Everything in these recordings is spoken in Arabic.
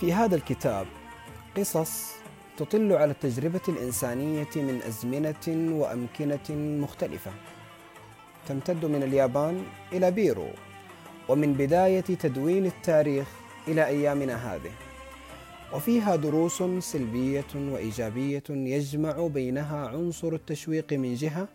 في هذا الكتاب قصص تطل على التجربة الإنسانية من أزمنة وأمكنة مختلفة. تمتد من اليابان إلى بيرو ومن بداية تدوين التاريخ إلى أيامنا هذه. وفيها دروس سلبية وإيجابية يجمع بينها عنصر التشويق من جهة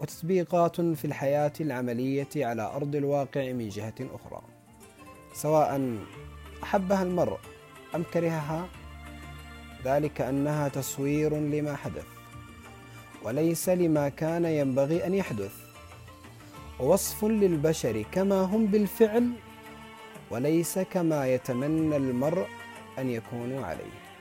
وتطبيقات في الحياة العملية على أرض الواقع من جهة أخرى. سواء أحبها المرء أم كرهها؟ ذلك أنها تصوير لما حدث وليس لما كان ينبغي أن يحدث ووصف للبشر كما هم بالفعل وليس كما يتمنى المرء أن يكونوا عليه.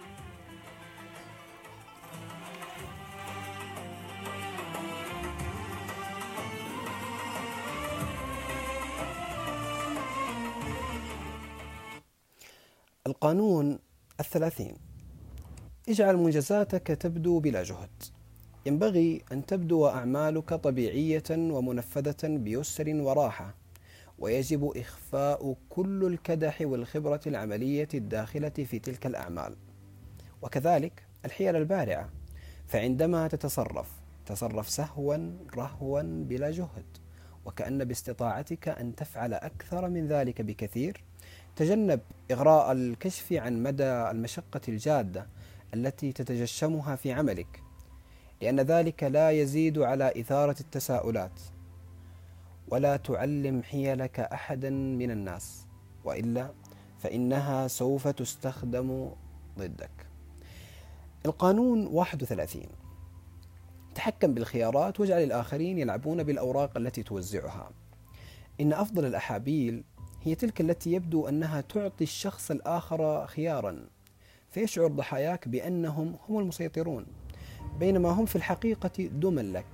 القانون الثلاثين. اجعل منجزاتك تبدو بلا جهد. ينبغي أن تبدو أعمالك طبيعية ومنفذة بيسر وراحة ويجب إخفاء كل الكدح والخبرة العملية الداخلة في تلك الأعمال. وكذلك الحيل البارعة فعندما تتصرف تصرف سهوا رهوا بلا جهد وكأن باستطاعتك أن تفعل أكثر من ذلك بكثير تجنب إغراء الكشف عن مدى المشقة الجادة التي تتجشمها في عملك لأن ذلك لا يزيد على إثارة التساؤلات ولا تعلم حيلك أحدا من الناس وإلا فإنها سوف تستخدم ضدك. القانون 31 تحكم بالخيارات واجعل الآخرين يلعبون بالأوراق التي توزعها. إن أفضل الأحابيل هي تلك التي يبدو أنها تعطي الشخص الآخر خيارا فيشعر ضحاياك بأنهم هم المسيطرون بينما هم في الحقيقة دما لك.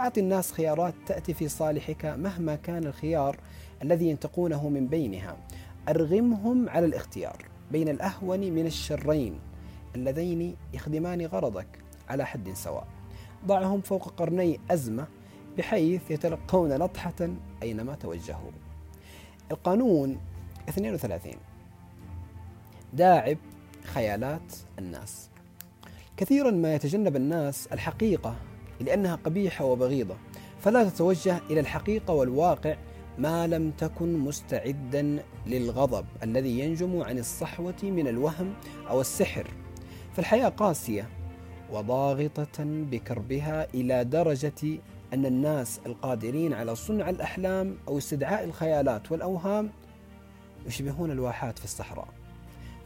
أعطي الناس خيارات تأتي في صالحك مهما كان الخيار الذي ينتقونه من بينها. أرغمهم على الاختيار بين الأهون من الشرين اللذين يخدمان غرضك على حد سواء. ضعهم فوق قرني أزمة بحيث يتلقون نطحة أينما توجهوا. القانون 32 داعب خيالات الناس. كثيرا ما يتجنب الناس الحقيقة لأنها قبيحة وبغيضة فلا تتوجه إلى الحقيقة والواقع ما لم تكن مستعدا للغضب الذي ينجم عن الصحوة من الوهم أو السحر. فالحياة قاسية وضاغطة بكربها إلى درجة أن الناس القادرين على صنع الأحلام أو استدعاء الخيالات والأوهام يشبهون الواحات في الصحراء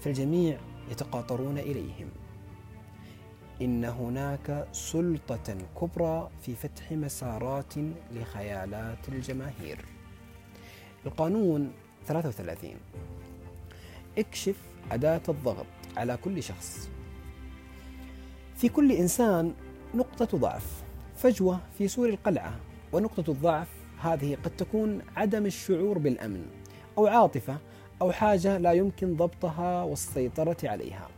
فالجميع يتقاطرون إليهم. إن هناك سلطة كبرى في فتح مسارات لخيالات الجماهير. القانون 33 اكشف أداة الضغط على كل شخص. في كل إنسان نقطة ضعف. فجوة في سور القلعة ونقطة الضعف هذه قد تكون عدم الشعور بالأمن أو عاطفة أو حاجة لا يمكن ضبطها والسيطرة عليها.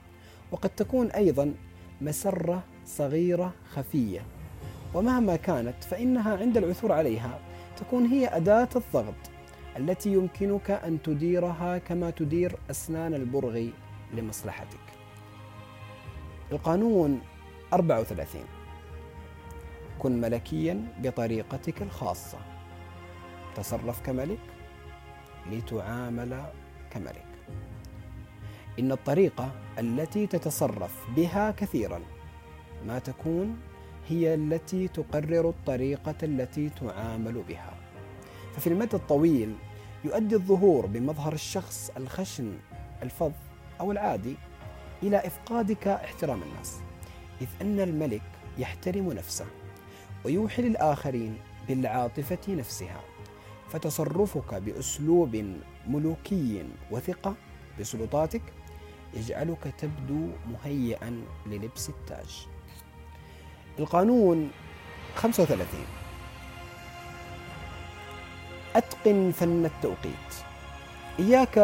وقد تكون أيضا مسرة صغيرة خفية. ومهما كانت فإنها عند العثور عليها تكون هي أداة الضغط التي يمكنك أن تديرها كما تدير أسنان البرغ لمصلحتك. القانون 34 كن ملكيا بطريقتك الخاصة. تصرف كملك لتعامل كملك. إن الطريقة التي تتصرف بها كثيرا ما تكون هي التي تقرر الطريقة التي تعامل بها. ففي المدى الطويل يؤدي الظهور بمظهر الشخص الخشن الفظ أو العادي إلى إفقادك احترام الناس، إذ أن الملك يحترم نفسه ويوحي للآخرين بالعاطفة نفسها، فتصرفك بأسلوب ملوكي وثقة بسلطاتك يجعلك تبدو مهيئا للبس التاج. القانون 35 أتقن فن التوقيت. إياك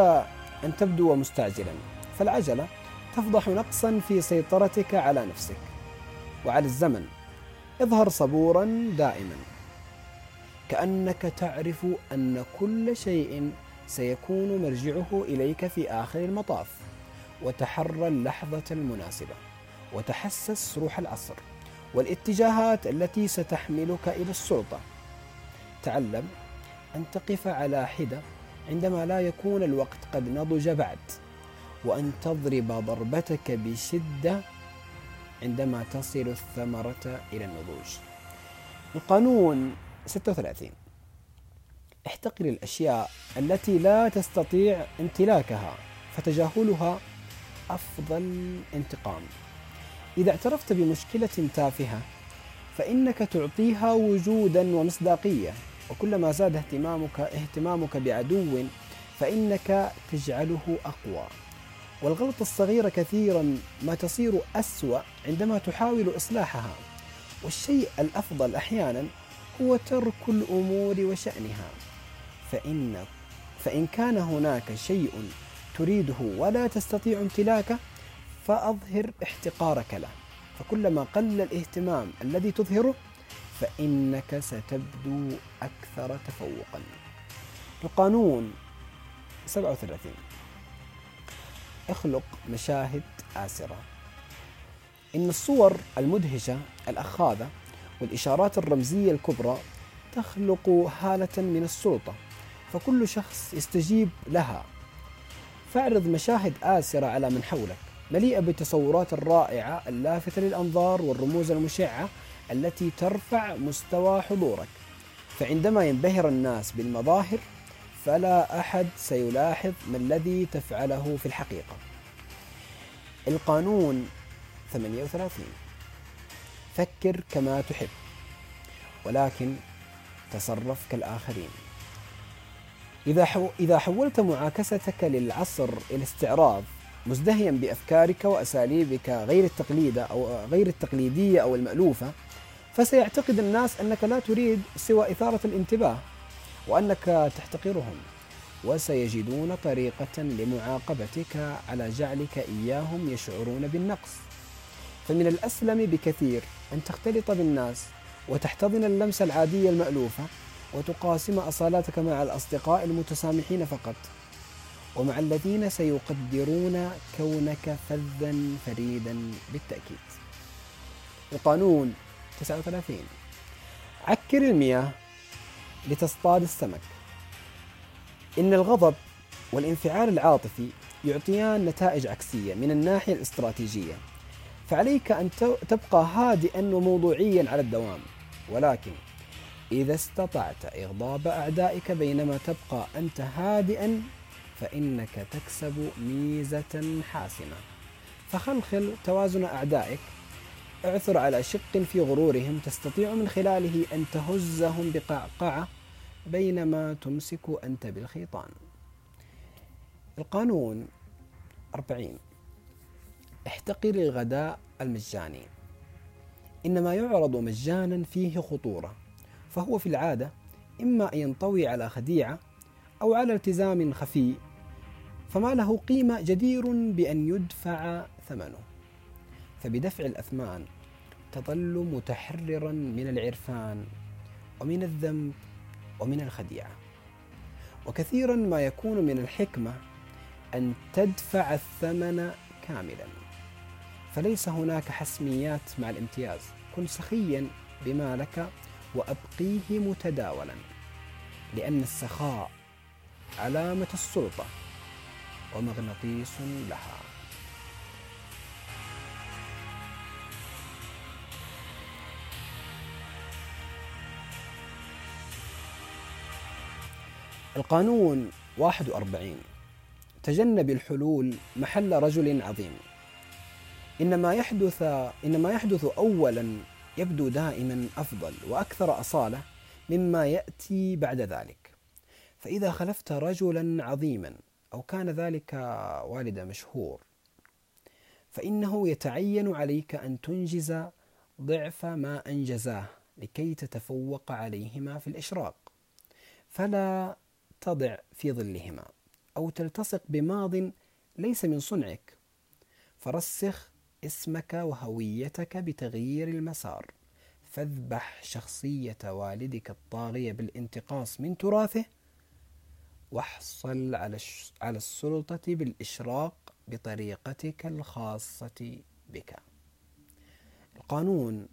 أن تبدو مستعجلا فالعجلة تفضح نقصا في سيطرتك على نفسك. وعلى الزمن اظهر صبورا دائما. كأنك تعرف أن كل شيء سيكون مرجعه إليك في آخر المطاف. وتحرى اللحظة المناسبة. وتحسس روح العصر. والاتجاهات التي ستحملك إلى السلطة. تعلم أن تقف على حدة عندما لا يكون الوقت قد نضج بعد. وأن تضرب ضربتك بشدة عندما تصل الثمرة إلى النضوج. القانون 36 احتقر الأشياء التي لا تستطيع امتلاكها فتجاهلها أفضل انتقام. إذا اعترفت بمشكلة تافهة فإنك تعطيها وجودا ومصداقية. وكلما زاد اهتمامك اهتمامك بعدو فإنك تجعله أقوى. والغلطة الصغيرة كثيرا ما تصير أسوأ عندما تحاول إصلاحها والشيء الأفضل أحيانا هو ترك الأمور وشأنها. فإن فإن كان هناك شيء تريده ولا تستطيع امتلاكه فأظهر احتقارك له. فكلما قل الاهتمام الذي تظهره فإنك ستبدو أكثر تفوقا. القانون 37 اخلق مشاهد آسرة. إن الصور المدهشة الأخاذة والإشارات الرمزية الكبرى تخلق هالة من السلطة فكل شخص يستجيب لها. فاعرض مشاهد آسرة على من حولك مليئة بالتصورات الرائعة اللافتة للأنظار والرموز المشعة التي ترفع مستوى حضورك. فعندما ينبهر الناس بالمظاهر فلا أحد سيلاحظ ما الذي تفعله في الحقيقة. القانون 38 فكر كما تحب ولكن تصرف كالآخرين. إذا حو إذا حولت معاكستك للعصر إلى استعراض مزدهيا بأفكارك وأساليبك غير التقليدة أو غير التقليدية أو المألوفة فسيعتقد الناس أنك لا تريد سوى إثارة الانتباه. وأنك تحتقرهم وسيجدون طريقة لمعاقبتك على جعلك إياهم يشعرون بالنقص. فمن الأسلم بكثير أن تختلط بالناس وتحتضن اللمسة العادية المألوفة وتقاسم أصالاتك مع الأصدقاء المتسامحين فقط. ومع الذين سيقدرون كونك فذا فريدا بالتأكيد. القانون 39 عكر المياه لتصطاد السمك. إن الغضب والانفعال العاطفي يعطيان نتائج عكسية من الناحية الاستراتيجية فعليك أن تبقى هادئا وموضوعيا على الدوام. ولكن إذا استطعت إغضاب أعدائك بينما تبقى أنت هادئا فإنك تكسب ميزة حاسمة. فخلخل توازن أعدائك. اعثر على شق في غرورهم. تستطيع من خلاله أن تهزهم بقعقعة بينما تمسك أنت بالخيطان. القانون 40 احتقر الغداء المجاني. إنما يعرض مجانا فيه خطورة فهو في العادة إما أن ينطوي على خديعة أو على التزام خفي فما له قيمة جدير بأن يدفع ثمنه. فبدفع الأثمان تظل متحررا من العرفان ومن الذنب ومن الخديعة. وكثيرا ما يكون من الحكمة أن تدفع الثمن كاملا. فليس هناك حسميات مع الامتياز. كن سخيا بمالك وأبقيه متداولا. لأن السخاء علامة السلطة ومغناطيس لها. القانون 41 تجنب الحلول محل رجل عظيم. إنما يحدث إنما يحدث أولا يبدو دائما أفضل وأكثر أصالة مما يأتي بعد ذلك. فإذا خلفت رجلا عظيما أو كان ذلك والد مشهور فإنه يتعين عليك أن تنجز ضعف ما أنجزاه لكي تتفوق عليهما في الإشراق. فلا تضع في ظلهما أو تلتصق بماض ليس من صنعك. فرسخ اسمك وهويتك بتغيير المسار. فاذبح شخصية والدك الطاغية بالانتقاص من تراثه. واحصل على السلطة بالإشراق بطريقتك الخاصة بك. القانون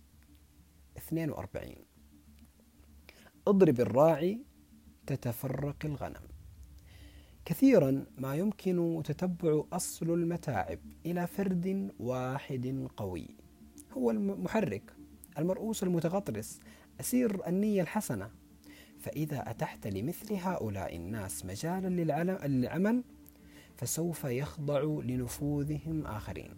42 اضرب الراعي تتفرق الغنم. كثيرا ما يمكن تتبع أصل المتاعب إلى فرد واحد قوي. هو المحرك المرؤوس المتغطرس أسير النية الحسنة. فإذا أتحت لمثل هؤلاء الناس مجالا للعمل فسوف يخضع لنفوذهم آخرين.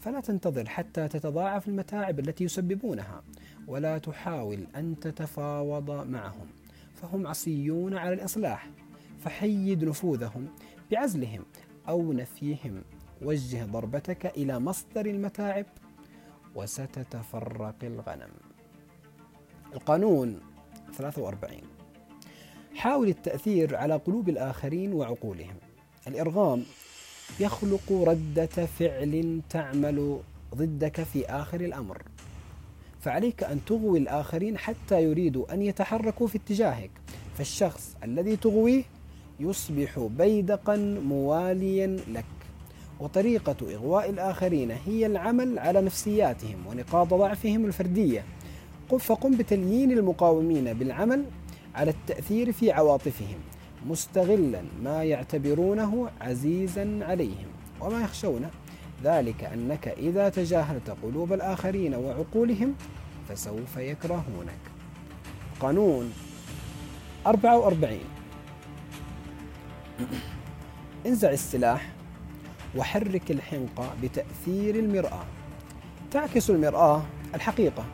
فلا تنتظر حتى تتضاعف المتاعب التي يسببونها ولا تحاول أن تتفاوض معهم. فهم عصيون على الإصلاح فحيد نفوذهم بعزلهم أو نفيهم. وجه ضربتك إلى مصدر المتاعب وستتفرق الغنم. القانون 43 حاول التأثير على قلوب الآخرين وعقولهم. الإرغام يخلق ردة فعل تعمل ضدك في آخر الأمر. فعليك أن تغوي الآخرين حتى يريدوا أن يتحركوا في اتجاهك. فالشخص الذي تغويه يصبح بيدقا مواليا لك. وطريقة إغواء الآخرين هي العمل على نفسياتهم ونقاط ضعفهم الفردية. فقم بتليين المقاومين بالعمل على التأثير في عواطفهم مستغلا ما يعتبرونه عزيزا عليهم. وما يخشون ذلك أنك إذا تجاهلت قلوب الآخرين وعقولهم فسوف يكرهونك. قانون 44 انزع السلاح وحرك الحنقة بتأثير المرآة. تعكس المرآة الحقيقة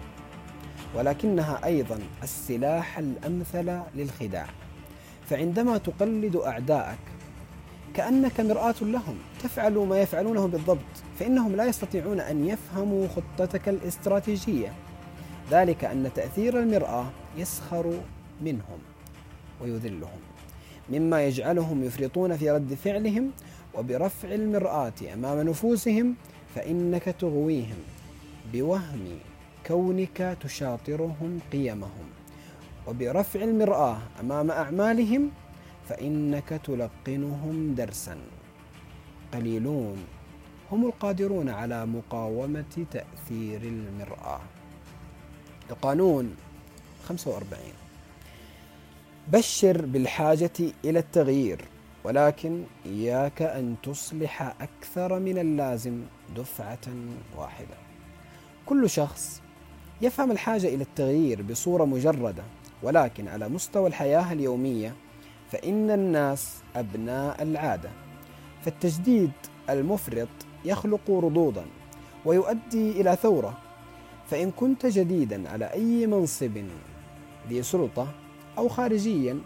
ولكنها أيضا السلاح الأمثل للخداع. فعندما تقلد أعدائك كأنك مرآة لهم تفعل ما يفعلونه بالضبط فإنهم لا يستطيعون أن يفهموا خطتك الاستراتيجية. ذلك أن تأثير المرآة يسخر منهم ويذلهم مما يجعلهم يفرطون في رد فعلهم وبرفع المرآة أمام نفوسهم فإنك تغويهم بوهم كونك تشاطرهم قيمهم وبرفع المرآة أمام أعمالهم فإنك تلقنهم درسا. قليلون هم القادرون على مقاومة تأثير المرآة. القانون 45 بشر بالحاجة إلى التغيير ولكن إياك أن تصلح أكثر من اللازم دفعة واحدة. كل شخص يفهم الحاجة إلى التغيير بصورة مجردة ولكن على مستوى الحياة اليومية فإن الناس أبناء العادة. فالتجديد المفرط يخلق ردودا ويؤدي إلى ثورة فإن كنت جديدا على أي منصب ذي سلطة أو خارجيا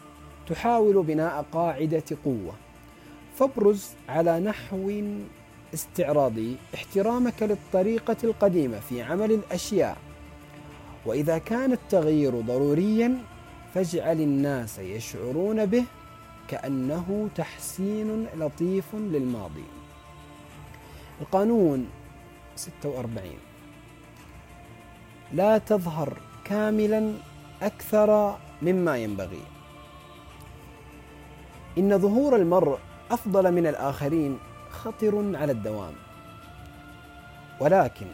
تحاول بناء قاعدة قوة فابرز على نحو استعراضي احترامك للطريقة القديمة في عمل الأشياء. وإذا كان التغيير ضروريا فاجعل الناس يشعرون به كأنه تحسين لطيف للماضي. القانون 46 لا تظهر كاملا أكثر مما ينبغي. إن ظهور المرء أفضل من الآخرين خطر على الدوام. ولكن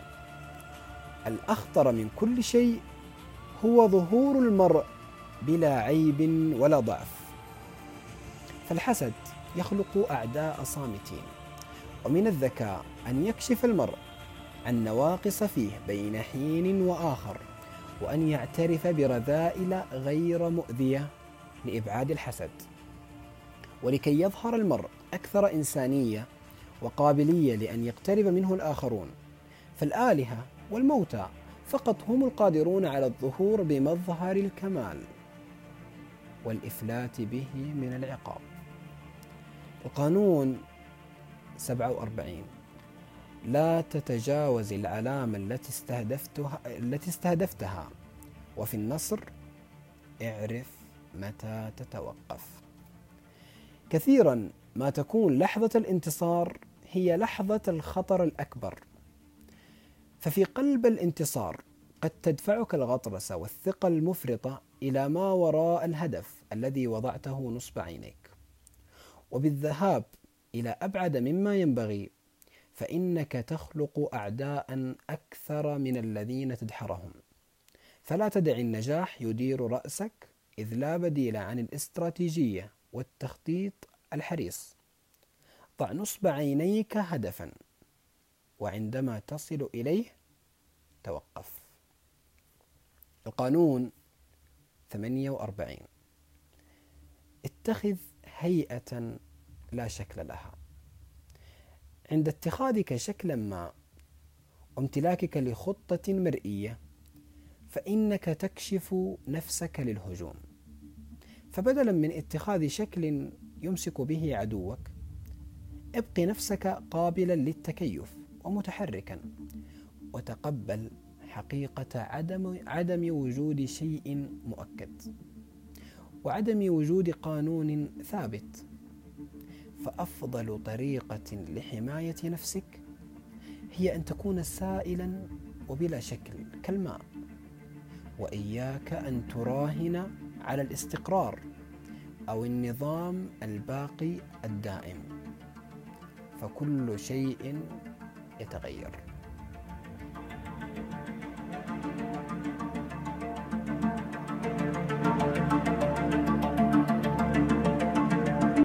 الأخطر من كل شيء هو ظهور المرء بلا عيب ولا ضعف. فالحسد يخلق أعداء صامتين. ومن الذكاء أن يكشف المرء عن نواقص فيه بين حين وآخر وأن يعترف برذائل غير مؤذية لإبعاد الحسد. ولكي يظهر المرء أكثر إنسانية وقابلية لأن يقترب منه الآخرون فالآلهة والموتى فقط هم القادرون على الظهور بمظهر الكمال والإفلات به من العقاب. القانون 47 لا تتجاوز العلامة التي استهدفتها التي استهدفتها. وفي النصر اعرف متى تتوقف. كثيرا ما تكون لحظة الانتصار هي لحظة الخطر الأكبر. ففي قلب الانتصار قد تدفعك الغطرسة والثقة المفرطة إلى ما وراء الهدف الذي وضعته نصب عينيك. وبالذهاب إلى أبعد مما ينبغي فإنك تخلق أعداء أكثر من الذين تدحرهم. فلا تدع النجاح يدير رأسك إذ لا بديل عن الاستراتيجية والتخطيط الحريص. ضع نصب عينيك هدفا وعندما تصل إليه توقف. القانون 48 اتخذ هيئة لا شكل لها. عند اتخاذك شكلا ما وامتلاكك لخطة مرئية فإنك تكشف نفسك للهجوم. فبدلا من اتخاذ شكل يمسك به عدوك ابق نفسك قابلا للتكيف ومتحركا وتقبل حقيقة عدم عدم وجود شيء مؤكد وعدم وجود قانون ثابت. فأفضل طريقة لحماية نفسك هي أن تكون سائلا وبلا شكل كالماء وإياك أن تراهن على الاستقرار أو النظام الباقي الدائم فكل شيء يتغير.